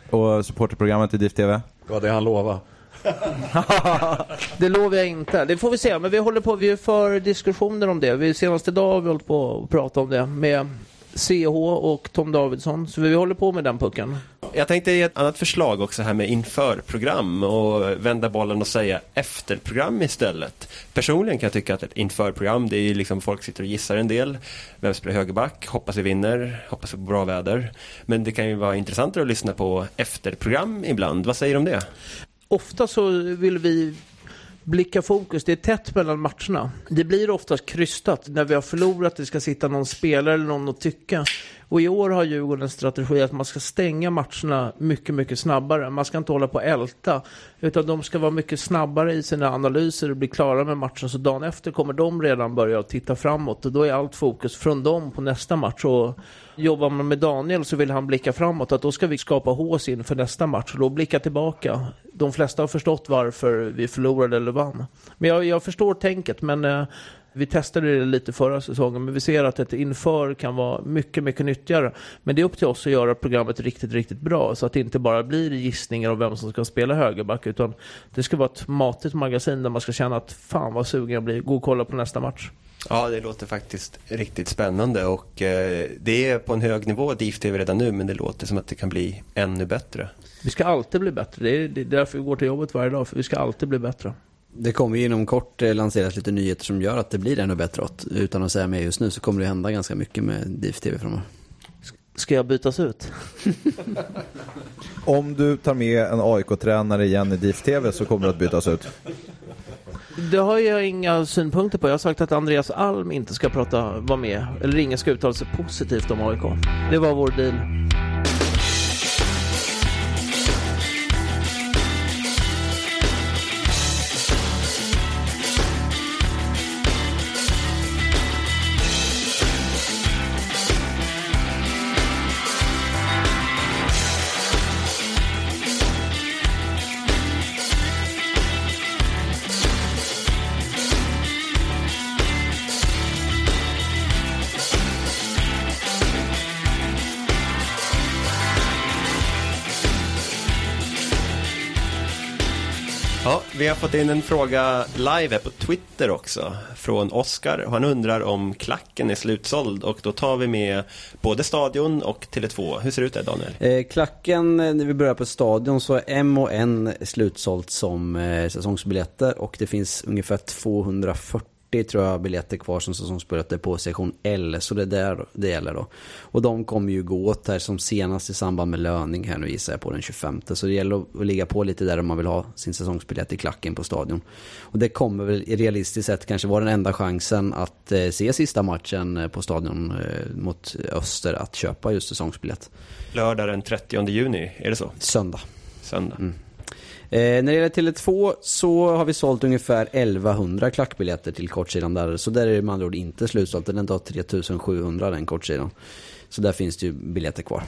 [SPEAKER 6] Och supporterprogrammet i DIF TV?
[SPEAKER 5] Det var det han lovade
[SPEAKER 7] det lovar jag inte. Det får vi se. Men vi håller på, vi för diskussioner om det. Vi, senaste dag har vi hållit på att prata om det med CH och Tom Davidsson. Så vi håller på med den pucken.
[SPEAKER 8] Jag tänkte ge ett annat förslag också här med införprogram och vända bollen och säga efterprogram istället. Personligen kan jag tycka att ett införprogram, det är liksom folk sitter och gissar en del. Vem spelar högerback? Hoppas vi vinner, hoppas vi får bra väder. Men det kan ju vara intressantare att lyssna på efterprogram ibland. Vad säger du om det?
[SPEAKER 7] Ofta så vill vi blicka fokus. Det är tätt mellan matcherna. Det blir oftast krystat. När vi har förlorat, det ska sitta någon spelare eller någon och tycka. Och i år har Djurgården en strategi att man ska stänga matcherna mycket, mycket snabbare. Man ska inte hålla på och älta. Utan de ska vara mycket snabbare i sina analyser och bli klara med matchen. Så dagen efter kommer de redan börja titta framåt. Och då är allt fokus från dem på nästa match. Och jobbar man med Daniel så vill han blicka framåt. Att då ska vi skapa hås inför nästa match. Och då blicka tillbaka. De flesta har förstått varför vi förlorade eller vann. Men jag, jag förstår tänket. Men eh, vi testade det lite förra säsongen, men vi ser att ett inför kan vara mycket, mycket nyttigare. Men det är upp till oss att göra programmet riktigt, riktigt bra, så att det inte bara blir gissningar om vem som ska spela högerback, utan det ska vara ett matigt magasin där man ska känna att fan vad sugen jag blir, gå och kolla på nästa match.
[SPEAKER 8] Ja, det låter faktiskt riktigt spännande och eh, det är på en hög nivå DIF TV redan nu, men det låter som att det kan bli ännu bättre.
[SPEAKER 7] Vi ska alltid bli bättre. Det är, det är därför vi går till jobbet varje dag, för vi ska alltid bli bättre.
[SPEAKER 4] Det kommer ju inom kort eh, lanseras lite nyheter som gör att det blir ännu bättre. Åt. Utan att säga mer just nu så kommer det hända ganska mycket med DIF TV framöver.
[SPEAKER 7] Ska jag bytas ut?
[SPEAKER 6] Om du tar med en AIK-tränare igen i DIF TV så kommer du att bytas ut.
[SPEAKER 7] Det har jag inga synpunkter på. Jag har sagt att Andreas Alm inte ska prata, vara med. Eller ingen ska uttala sig positivt om AIK. Det var vår deal.
[SPEAKER 8] Vi har fått in en fråga live här på Twitter också från Oskar. Han undrar om klacken är slutsåld och då tar vi med både Stadion och Tele2. Hur ser det ut där Daniel?
[SPEAKER 4] Eh, klacken, eh, när vi börjar på Stadion så är M och N slutsålt som eh, säsongsbiljetter och det finns ungefär 240 tror jag biljetter kvar som säsongsbiljetter på sektion L. Så det är där det gäller då. Och de kommer ju gå åt här som senast i samband med löning här nu gissar jag på den 25. Så det gäller att ligga på lite där om man vill ha sin säsongsbiljett i klacken på stadion. Och det kommer väl realistiskt sett kanske vara den enda chansen att eh, se sista matchen eh, på stadion eh, mot Öster att köpa just säsongsbiljett.
[SPEAKER 8] Lördag den 30 juni, är det så?
[SPEAKER 4] Söndag.
[SPEAKER 8] Söndag.
[SPEAKER 4] Mm. Eh, när det gäller Tele2 så har vi sålt ungefär 1100 klackbiljetter till kortsidan där. Så där är det med andra ord inte slutsålt. Den tar 3700 den kortsidan. Så där finns det ju biljetter kvar.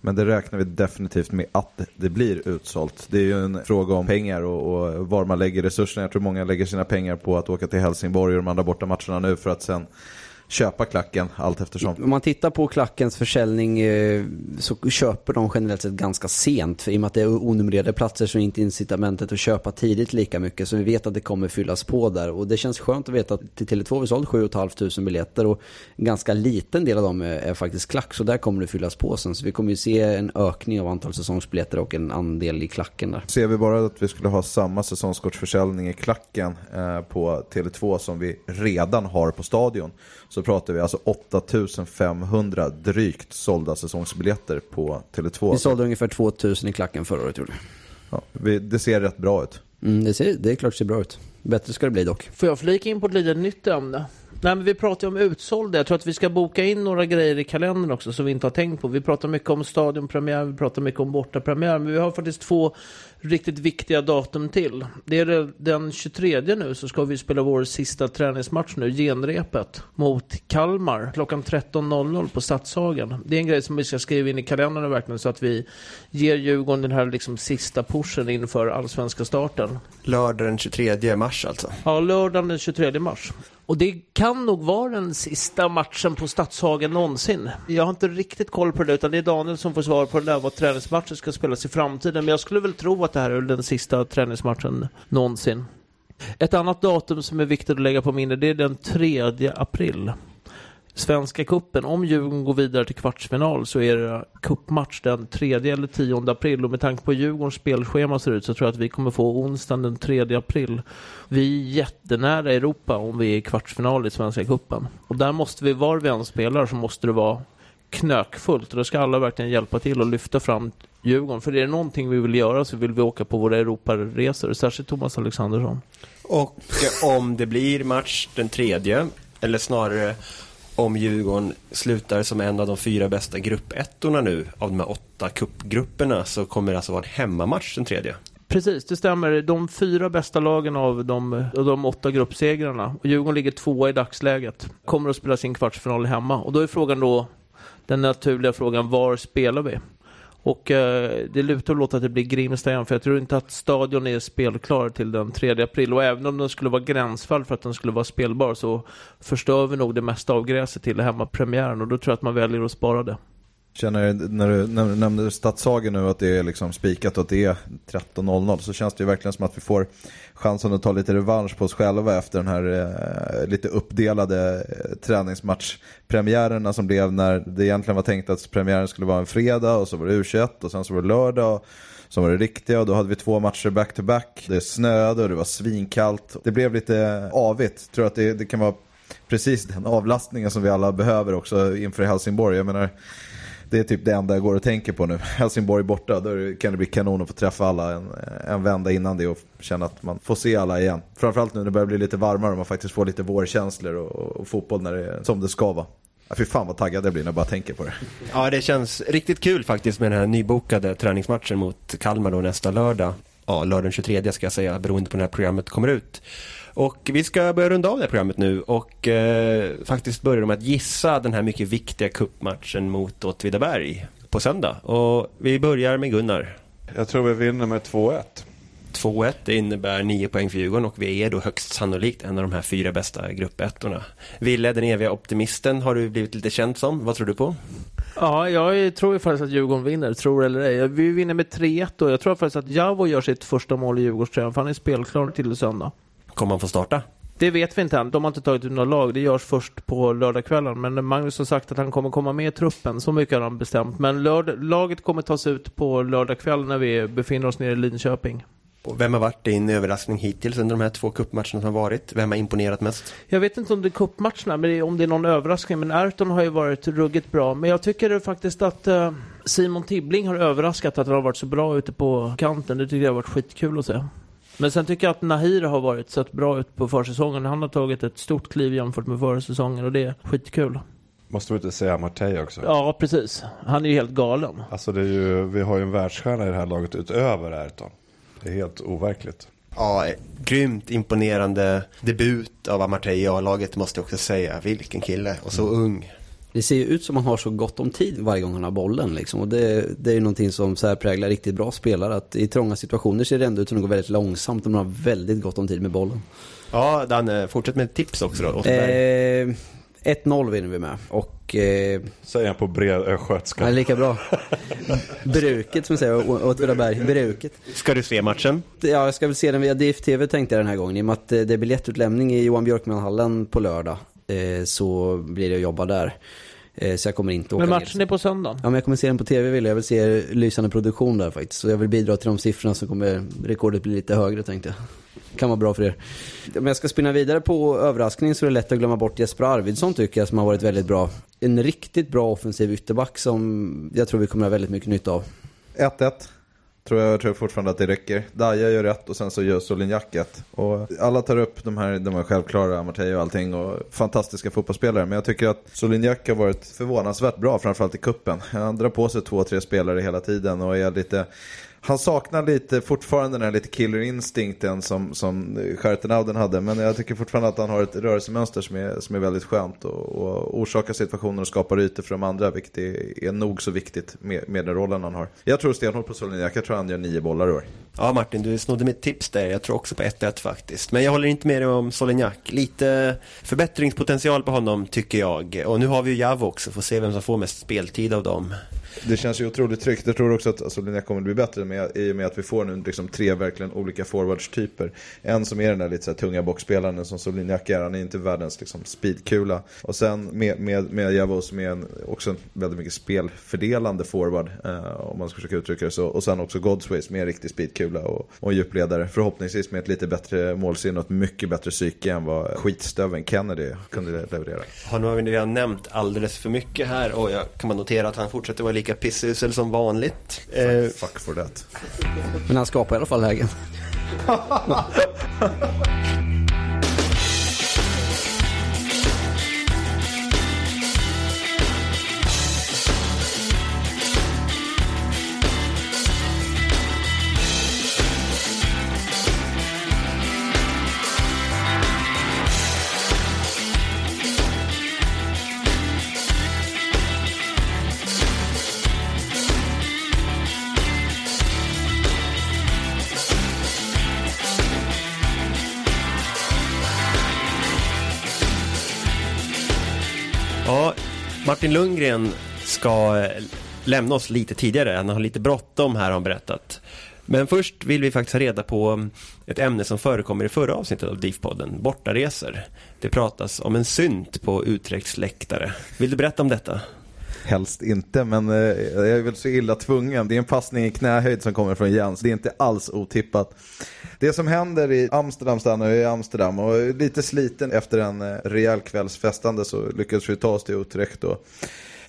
[SPEAKER 6] Men det räknar vi definitivt med att det blir utsålt. Det är ju en fråga om pengar och, och var man lägger resurserna. Jag tror många lägger sina pengar på att åka till Helsingborg och de andra borta matcherna nu för att sen köpa klacken allt eftersom.
[SPEAKER 4] Om man tittar på klackens försäljning eh, så köper de generellt sett ganska sent. För I och med att det är onumrerade platser så är inte incitamentet att köpa tidigt lika mycket. Så vi vet att det kommer fyllas på där. Och det känns skönt att veta att till Tele2 har vi sålt 7 500 biljetter. Och en ganska liten del av dem är, faktiskt klack. Så där kommer det fyllas på sen. Så vi kommer ju se en ökning av antal säsongsbiljetter och en andel i klacken där.
[SPEAKER 6] Ser vi bara att vi skulle ha samma säsongskortsförsäljning i klacken eh, på Tele2 som vi redan har på stadion så pratar vi alltså 8500 drygt sålda säsongsbiljetter på Tele2.
[SPEAKER 4] Vi sålde ungefär 2000 i klacken förra året gjorde
[SPEAKER 6] ja, vi. Det ser rätt bra ut.
[SPEAKER 4] Mm, det, ser, det är klart det ser bra ut. Bättre ska det bli dock.
[SPEAKER 7] Får jag flika in på ett litet nytt ämne? Nej, men vi pratar ju om utsålda. Jag tror att vi ska boka in några grejer i kalendern också som vi inte har tänkt på. Vi pratar mycket om stadionpremiär, vi pratar mycket om bortapremiär, men vi har faktiskt två riktigt viktiga datum till. Det är den 23 nu så ska vi spela vår sista träningsmatch nu, genrepet, mot Kalmar klockan 13.00 på Stadshagen. Det är en grej som vi ska skriva in i kalendern verkligen så att vi ger Djurgården den här liksom sista pushen inför allsvenska starten.
[SPEAKER 8] Lördag den 23 mars alltså.
[SPEAKER 7] Ja, lördagen den 23 mars. Och det kan nog vara den sista matchen på Stadshagen någonsin. Jag har inte riktigt koll på det, utan det är Daniel som får svara på det där, vad träningsmatchen ska spelas i framtiden. Men jag skulle väl tro att det här är den sista träningsmatchen någonsin. Ett annat datum som är viktigt att lägga på minne, det är den 3 april. Svenska kuppen. Om Djurgården går vidare till kvartsfinal så är det kuppmatch den 3 eller 10 april och med tanke på hur Djurgårdens spelschema ser ut så tror jag att vi kommer få onsdagen den 3 april. Vi är jättenära Europa om vi är i kvartsfinal i Svenska kuppen. Och där måste vi, var vi än spelar så måste det vara knökfullt och då ska alla verkligen hjälpa till och lyfta fram Djurgården. För är det någonting vi vill göra så vill vi åka på våra Europaresor, särskilt Thomas Alexandersson.
[SPEAKER 8] Och om det blir match den tredje, eller snarare om Djurgården slutar som en av de fyra bästa gruppettorna nu av de här åtta cupgrupperna så kommer det alltså vara en hemmamatch den tredje.
[SPEAKER 7] Precis, det stämmer. De fyra bästa lagen av de, av de åtta gruppsegrarna, och Djurgården ligger tvåa i dagsläget, kommer att spela sin kvartsfinal hemma. Och då är frågan då, den naturliga frågan, var spelar vi? Och eh, det lutar åt att det blir Grimsta igen, för jag tror inte att stadion är spelklar till den 3 april. Och även om den skulle vara gränsfall för att den skulle vara spelbar så förstör vi nog det mesta av gräset till hemmapremiären och då tror jag att man väljer att spara det.
[SPEAKER 6] Känner när du när du nämnde Stadshagen nu att det är liksom spikat och att det är 13.00 så känns det ju verkligen som att vi får chansen att ta lite revansch på oss själva efter den här eh, lite uppdelade eh, träningsmatchpremiärerna som blev när det egentligen var tänkt att premiären skulle vara en fredag och så var det U21 och sen så var det lördag och så var det riktiga och då hade vi två matcher back to back. Det snöade och det var svinkallt. Det blev lite eh, avigt. Tror att det, det kan vara precis den avlastningen som vi alla behöver också inför Helsingborg. Jag menar det är typ det enda jag går och tänker på nu. Helsingborg borta, då kan det bli kanon att få träffa alla en, en vända innan det och känna att man får se alla igen. Framförallt nu när det börjar bli lite varmare och man faktiskt får lite vårkänslor och, och fotboll när det är som det ska vara. Ja, fy fan vad taggad jag blir när jag bara tänker på det.
[SPEAKER 8] Ja, det känns riktigt kul faktiskt med den här nybokade träningsmatchen mot Kalmar då nästa lördag. Ja, lördagen 23 ska jag säga, beroende på när programmet kommer ut. Och vi ska börja runda av det här programmet nu och eh, faktiskt börja med att gissa den här mycket viktiga kuppmatchen mot Åtvidaberg på söndag. Och vi börjar med Gunnar.
[SPEAKER 5] Jag tror vi vinner med 2-1.
[SPEAKER 8] 2-1, det innebär 9 poäng för Djurgården och vi är då högst sannolikt en av de här fyra bästa gruppettorna. Ville, den eviga optimisten, har du blivit lite känd som. Vad tror du på?
[SPEAKER 7] Ja, jag tror ju faktiskt att Djurgården vinner, tror eller ej. Vi vinner med 3-1 och jag tror faktiskt att Javo gör sitt första mål i Djurgårdströjan, för han är spelklar till söndag.
[SPEAKER 8] Kommer han få starta?
[SPEAKER 7] Det vet vi inte än. De har inte tagit ut några lag. Det görs först på lördagskvällen. Men Magnus har sagt att han kommer komma med i truppen. Så mycket har han bestämt. Men lörd- laget kommer tas ut på lördagskväll när vi befinner oss nere i Linköping.
[SPEAKER 8] Och vem har varit din överraskning hittills under de här två cupmatcherna som har varit? Vem har imponerat mest?
[SPEAKER 7] Jag vet inte om det är cupmatcherna, men om det är någon överraskning. Men Ayrton har ju varit ruggigt bra. Men jag tycker faktiskt att eh, Simon Tibbling har överraskat att han har varit så bra ute på kanten. Det tycker jag har varit skitkul att se. Men sen tycker jag att Nahir har varit sett bra ut på försäsongen. Han har tagit ett stort kliv jämfört med förra säsongen och det är skitkul.
[SPEAKER 5] Måste vi inte säga Martey också?
[SPEAKER 7] Ja, precis. Han är ju helt galen.
[SPEAKER 5] Alltså det är ju, vi har ju en världsstjärna i det här laget utöver Ayrton. Det är helt overkligt.
[SPEAKER 8] Ja, grymt imponerande debut av Amartey i A-laget måste jag också säga. Vilken kille och så ung.
[SPEAKER 4] Det ser ju ut som han har så gott om tid varje gång han har bollen. Liksom. Och det, det är ju någonting som så här präglar riktigt bra spelare. Att I trånga situationer ser det ändå ut som det går väldigt långsamt. och man har väldigt gott om tid med bollen.
[SPEAKER 8] Ja, Danne, fortsätt med ett tips också då.
[SPEAKER 4] Eh, 1-0 vinner vi med. Och... Eh,
[SPEAKER 5] Säger han på bred östgötska.
[SPEAKER 4] ja, lika bra. Bruket som säger Åtvidaberg. Bruket.
[SPEAKER 8] Ska du se matchen?
[SPEAKER 4] Ja, jag ska väl se den via DIF-TV tänkte jag den här gången. I och med att eh, det är biljettutlämning i Johan Björkman-hallen på lördag. Eh, så blir det att jobba där. Eh, så jag kommer inte åka
[SPEAKER 7] Men
[SPEAKER 4] ner.
[SPEAKER 7] matchen är på söndag.
[SPEAKER 4] Ja, men jag kommer se den på tv vill jag. Jag vill se lysande produktion där faktiskt. Så jag vill bidra till de siffrorna så kommer rekordet bli lite högre tänkte jag. Kan vara bra för er. Om jag ska spinna vidare på överraskningen så är det lätt att glömma bort Jesper Arvidsson tycker jag som har varit väldigt bra. En riktigt bra offensiv ytterback som jag tror vi kommer ha väldigt mycket nytta av.
[SPEAKER 6] 1-1. Tror jag, tror jag fortfarande att det räcker. Daja gör rätt och sen så gör Solignac ett. Och alla tar upp de här, de här självklara, Amartey och allting och fantastiska fotbollsspelare. Men jag tycker att Solignac har varit förvånansvärt bra, framförallt i kuppen. Han drar på sig två, tre spelare hela tiden och är lite han saknar lite fortfarande den här lite killerinstinkten som, som Schertenauden hade. Men jag tycker fortfarande att han har ett rörelsemönster som är, som är väldigt skönt. Och, och orsakar situationer och skapar ytor för de andra. Vilket är, är nog så viktigt med, med den rollen han har. Jag tror stenhårt på Soliniak. Jag tror han gör nio bollar i år.
[SPEAKER 8] Ja Martin, du snodde mitt tips där. Jag tror också på 1-1 faktiskt. Men jag håller inte med dig om Solignac. Lite förbättringspotential på honom tycker jag. Och nu har vi ju Javo också. Får se vem som får mest speltid av dem.
[SPEAKER 6] Det känns ju otroligt tryggt. Jag tror också att Solignac kommer att bli bättre med, i och med att vi får nu liksom tre verkligen olika forwardstyper. En som är den där lite så här, tunga boxspelaren som Solignac är. Han är inte världens liksom, speedkula. Och sen med, med, med Javo som är en, också en väldigt mycket spelfördelande forward. Eh, om man ska försöka uttrycka det så. Och sen också Godsway som är en riktig speedkula och, och djupledare. Förhoppningsvis med ett lite bättre målsinne och ett mycket bättre psyke än vad skitstöven Kennedy kunde leverera.
[SPEAKER 8] Ja, nu har vi redan nämnt alldeles för mycket här och jag kan man notera att han fortsätter vara lika pissusel som vanligt.
[SPEAKER 6] Eh, Fuck for that.
[SPEAKER 4] Men han skapar i alla fall lägen.
[SPEAKER 8] Martin Lundgren ska eh, lämna oss lite tidigare. Han har lite bråttom här har han berättat. Men först vill vi faktiskt ha reda på mm, ett ämne som förekommer i förra avsnittet av DIF-podden, bortaresor. Det pratas om en synt på Utrechts läktare. Vill du berätta om detta?
[SPEAKER 6] Helst inte, men eh, jag är väl så illa tvungen. Det är en passning i knähöjd som kommer från Jens. Det är inte alls otippat. Det som händer i Amsterdam stannar i Amsterdam och lite sliten efter en eh, rejäl kvälls festande så lyckades vi ta oss till Utrecht. då.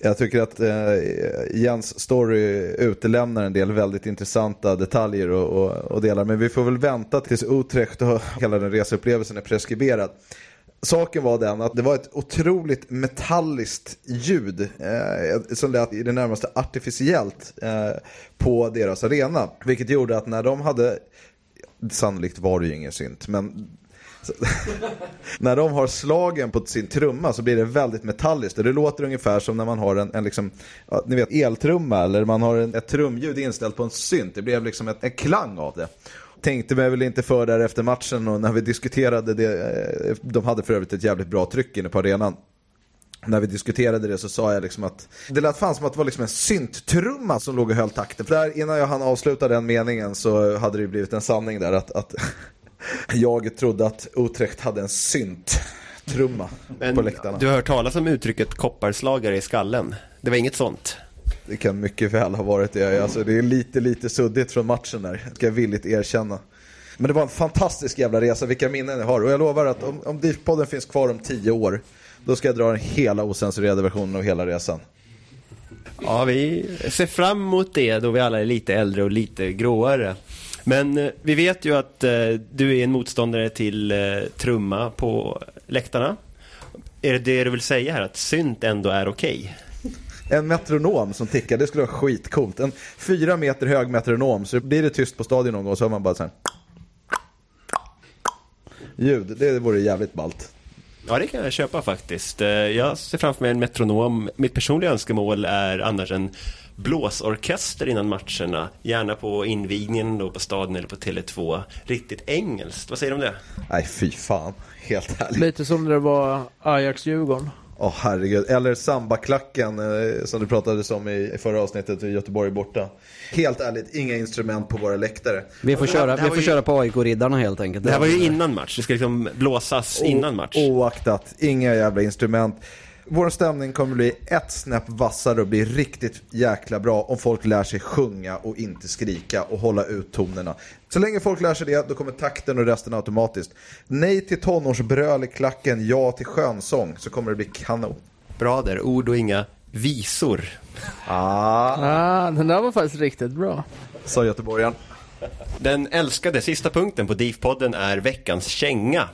[SPEAKER 6] jag tycker att eh, Jens story utelämnar en del väldigt intressanta detaljer och, och, och delar. Men vi får väl vänta tills Utrecht och hela den reseupplevelsen är preskriberad. Saken var den att det var ett otroligt metalliskt ljud eh, som lät i det närmaste artificiellt eh, på deras arena. Vilket gjorde att när de hade, sannolikt var det ju ingen synt, men när de har slagen på sin trumma så blir det väldigt metalliskt. Och det låter ungefär som när man har en, en liksom, ja, ni vet, eltrumma eller man har en, ett trumljud inställt på en synt. Det blev liksom ett, en klang av det tänkte mig väl inte för där efter matchen och när vi diskuterade det, eh, de hade för övrigt ett jävligt bra tryck inne på arenan. När vi diskuterade det så sa jag liksom att det lät fan som att det var liksom en synttrumma som låg och höll takten. För där innan jag hann avsluta den meningen så hade det blivit en sanning där att, att jag trodde att Utrecht hade en synttrumma på läktarna.
[SPEAKER 8] Du har hört talas om uttrycket kopparslagare i skallen. Det var inget sånt?
[SPEAKER 6] Det kan mycket väl ha varit det. Alltså, det är lite, lite suddigt från matchen där. Ska jag villigt erkänna. Men det var en fantastisk jävla resa. Vilka minnen jag har. Och jag lovar att om, om DIF-podden finns kvar om tio år. Då ska jag dra den hela osensurerade versionen av hela resan.
[SPEAKER 8] Ja, vi ser fram emot det då vi alla är lite äldre och lite gråare. Men eh, vi vet ju att eh, du är en motståndare till eh, trumma på läktarna. Är det det du vill säga här, att synt ändå är okej?
[SPEAKER 6] En metronom som tickar, det skulle vara skitcoolt. En fyra meter hög metronom, så blir det tyst på stadion någon gång så har man bara så här ljud. Det vore jävligt ballt.
[SPEAKER 8] Ja, det kan jag köpa faktiskt. Eh, Jag ser framför mig en metronom. Mitt personliga önskemål är annars en blåsorkester innan matcherna. Gärna på invigningen då på Staden eller på Tele2. Riktigt engelskt. Vad säger du om det?
[SPEAKER 6] Nej, fy fan. Helt ärligt.
[SPEAKER 7] Lite som när det var Ajax-Djurgården.
[SPEAKER 6] Åh herregud, eller sambaklacken eh, som du pratade om i, i förra avsnittet i Göteborg borta. Helt ärligt, inga instrument på våra läktare.
[SPEAKER 4] Vi får köra, vi får
[SPEAKER 8] ju-
[SPEAKER 4] köra på AIK-riddarna helt enkelt.
[SPEAKER 8] Det här var ju innan match. Det ska liksom blåsas innan match.
[SPEAKER 6] Oaktat, inga jävla instrument. Vår stämning kommer bli ett snäpp vassare och bli riktigt jäkla bra om folk lär sig sjunga och inte skrika och hålla ut tonerna. Så länge folk lär sig det, då kommer takten och resten automatiskt. Nej till tonårsbröl i klacken, ja till skönsång, så kommer det bli kanon.
[SPEAKER 8] Bra där, ord och inga visor.
[SPEAKER 6] Ah,
[SPEAKER 7] Ah, den där var faktiskt riktigt bra.
[SPEAKER 6] sa göteborgaren.
[SPEAKER 8] Den älskade sista punkten på DIF-podden är veckans känga.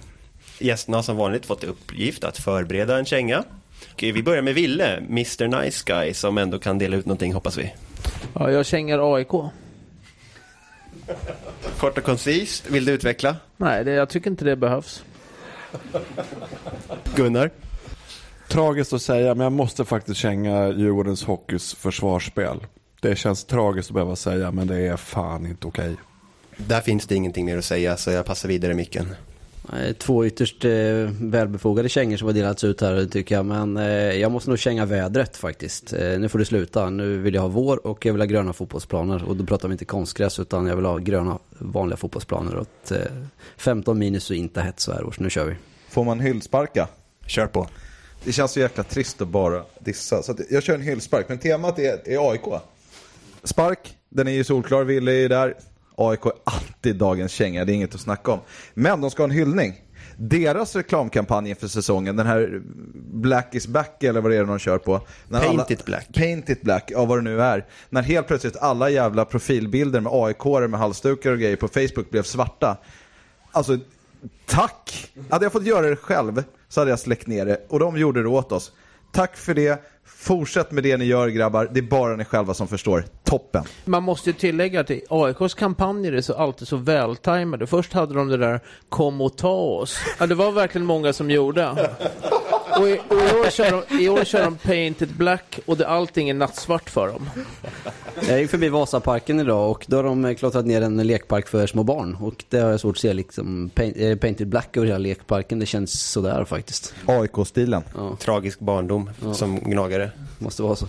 [SPEAKER 8] Gästerna har som vanligt fått uppgift att förbereda en känga. Och vi börjar med Ville, Mr Nice Guy, som ändå kan dela ut någonting hoppas vi.
[SPEAKER 7] Ja, jag kängar AIK.
[SPEAKER 8] Kort och koncist, vill du utveckla?
[SPEAKER 7] Nej, det, jag tycker inte det behövs.
[SPEAKER 8] Gunnar?
[SPEAKER 5] Tragiskt att säga, men jag måste faktiskt känga Djurgårdens hockeys försvarsspel. Det känns tragiskt att behöva säga, men det är fan inte okej.
[SPEAKER 8] Där finns det ingenting mer att säga, så jag passar vidare micken.
[SPEAKER 4] Nej, Två ytterst eh, välbefogade kängor som har delats ut här tycker jag. Men eh, jag måste nog känga vädret faktiskt. Eh, nu får det sluta. Nu vill jag ha vår och jag vill ha gröna fotbollsplaner. Och då pratar vi inte konstgräs utan jag vill ha gröna vanliga fotbollsplaner. Och ett, eh, 15 minus och inte hett så här års. Nu kör vi.
[SPEAKER 6] Får man hyllsparka?
[SPEAKER 8] Kör på.
[SPEAKER 6] Det känns så jäkla trist att bara dissa. Så att jag kör en hyllspark, men temat är, är AIK. Spark, den är ju solklar, Wille är där. AIK är alltid dagens känga, det är inget att snacka om. Men de ska ha en hyllning. Deras reklamkampanj inför säsongen, den här Black is back eller vad det är de kör på. När
[SPEAKER 8] Paint
[SPEAKER 6] alla-
[SPEAKER 8] it black.
[SPEAKER 6] Paint it black, ja vad det nu är. När helt plötsligt alla jävla profilbilder med aik med halsdukar och grejer på Facebook blev svarta. Alltså, tack! Hade jag fått göra det själv så hade jag släckt ner det. Och de gjorde det åt oss. Tack för det. Fortsätt med det ni gör grabbar. Det är bara ni själva som förstår. Toppen.
[SPEAKER 7] Man måste ju tillägga att AIKs kampanjer är så alltid så vältajmade. Först hade de det där Kom och ta oss. Ja, det var verkligen många som gjorde. Och i, och i, år, kör de, i år kör de Painted Black och det, allting är nattsvart för dem.
[SPEAKER 4] Jag gick förbi Vasaparken idag och då har de eh, klottrat ner en lekpark för små barn. Och det har jag svårt att se liksom paint, eh, Painted Black över hela lekparken. Det känns sådär faktiskt.
[SPEAKER 6] AIK-stilen.
[SPEAKER 4] Ja,
[SPEAKER 8] Tragisk barndom som gnagare.
[SPEAKER 4] måste vara så.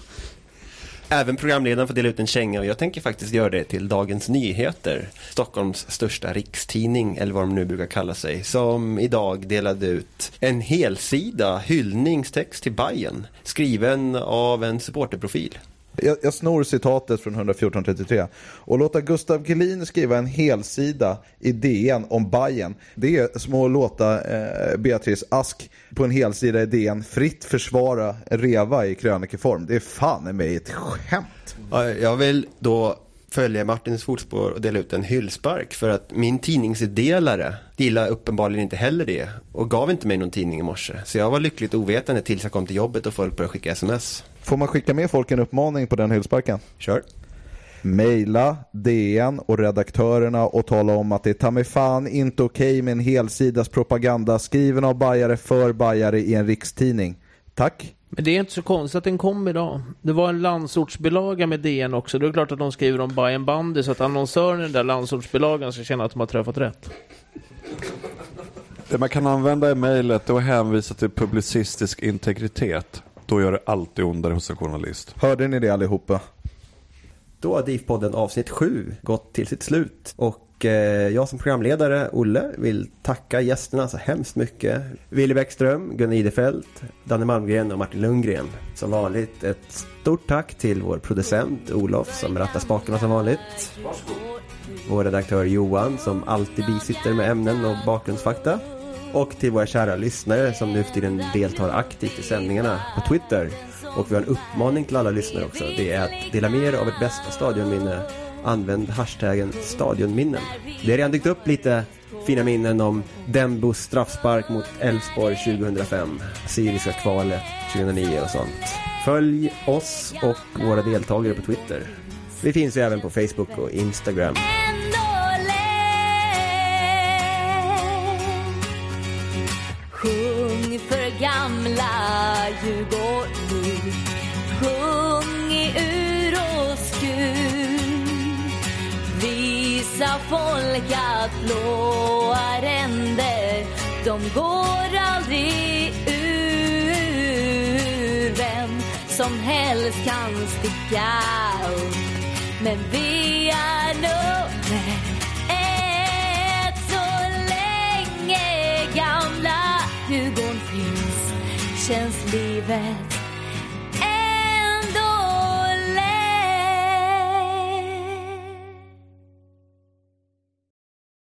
[SPEAKER 8] Även programledaren får dela ut en känga och jag tänker faktiskt göra det till Dagens Nyheter. Stockholms största rikstidning, eller vad de nu brukar kalla sig, som idag delade ut en helsida hyllningstext till Bayern skriven av en supporterprofil.
[SPEAKER 6] Jag, jag snor citatet från 114.33. Och låta Gustav Gelin skriva en helsida i DN om Bayern. Det är som att låta eh, Beatrice Ask på en helsida i DN fritt försvara Reva i krönikeform. Det är fan i mig ett skämt.
[SPEAKER 8] Jag vill då följa Martins fotspår och dela ut en hyllspark för att min tidningsdelare gillar uppenbarligen inte heller det och gav inte mig någon tidning i morse. Så jag var lyckligt ovetande tills jag kom till jobbet och folk började skicka sms.
[SPEAKER 6] Får man skicka med folk en uppmaning på den hyllsparken?
[SPEAKER 8] Kör.
[SPEAKER 6] Maila DN och redaktörerna och tala om att det är ta mig fan inte okej med en helsidas propaganda skriven av bajare för bajare i en rikstidning. Tack.
[SPEAKER 7] Men det är inte så konstigt att den kom idag. Det var en landsortsbilaga med DN också. Det är klart att de skriver om Bayern bandy så att annonsören i den där landsortsbilagan ska känna att de har träffat rätt.
[SPEAKER 5] Det man kan använda i mejlet är att hänvisa till publicistisk integritet. Då gör det alltid ondare hos en journalist.
[SPEAKER 6] Hörde ni det allihopa?
[SPEAKER 3] Då har DIF-podden avsnitt 7 gått till sitt slut. Och eh, jag som programledare, Olle, vill tacka gästerna så hemskt mycket. Willy Bäckström, Gunnar Idefelt, Danne Malmgren och Martin Lundgren. Som vanligt ett stort tack till vår producent Olof som rattar spakarna som vanligt. Vår redaktör Johan som alltid bisitter med ämnen och bakgrundsfakta. Och till våra kära lyssnare som nu för tiden deltar aktivt i sändningarna på Twitter. Och vi har en uppmaning till alla lyssnare också. Det är att dela med er av ert bästa stadionminne. Använd hashtaggen stadionminnen. Det har redan dykt upp lite fina minnen om Dembos straffspark mot Elfsborg 2005. Syriska kvalet 2009 och sånt. Följ oss och våra deltagare på Twitter. Vi finns ju även på Facebook och Instagram.
[SPEAKER 2] folk att blåa ränder de går aldrig ur. Vem som helst kan sticka upp men vi är nummer ett så länge gamla Djurgården finns känns livet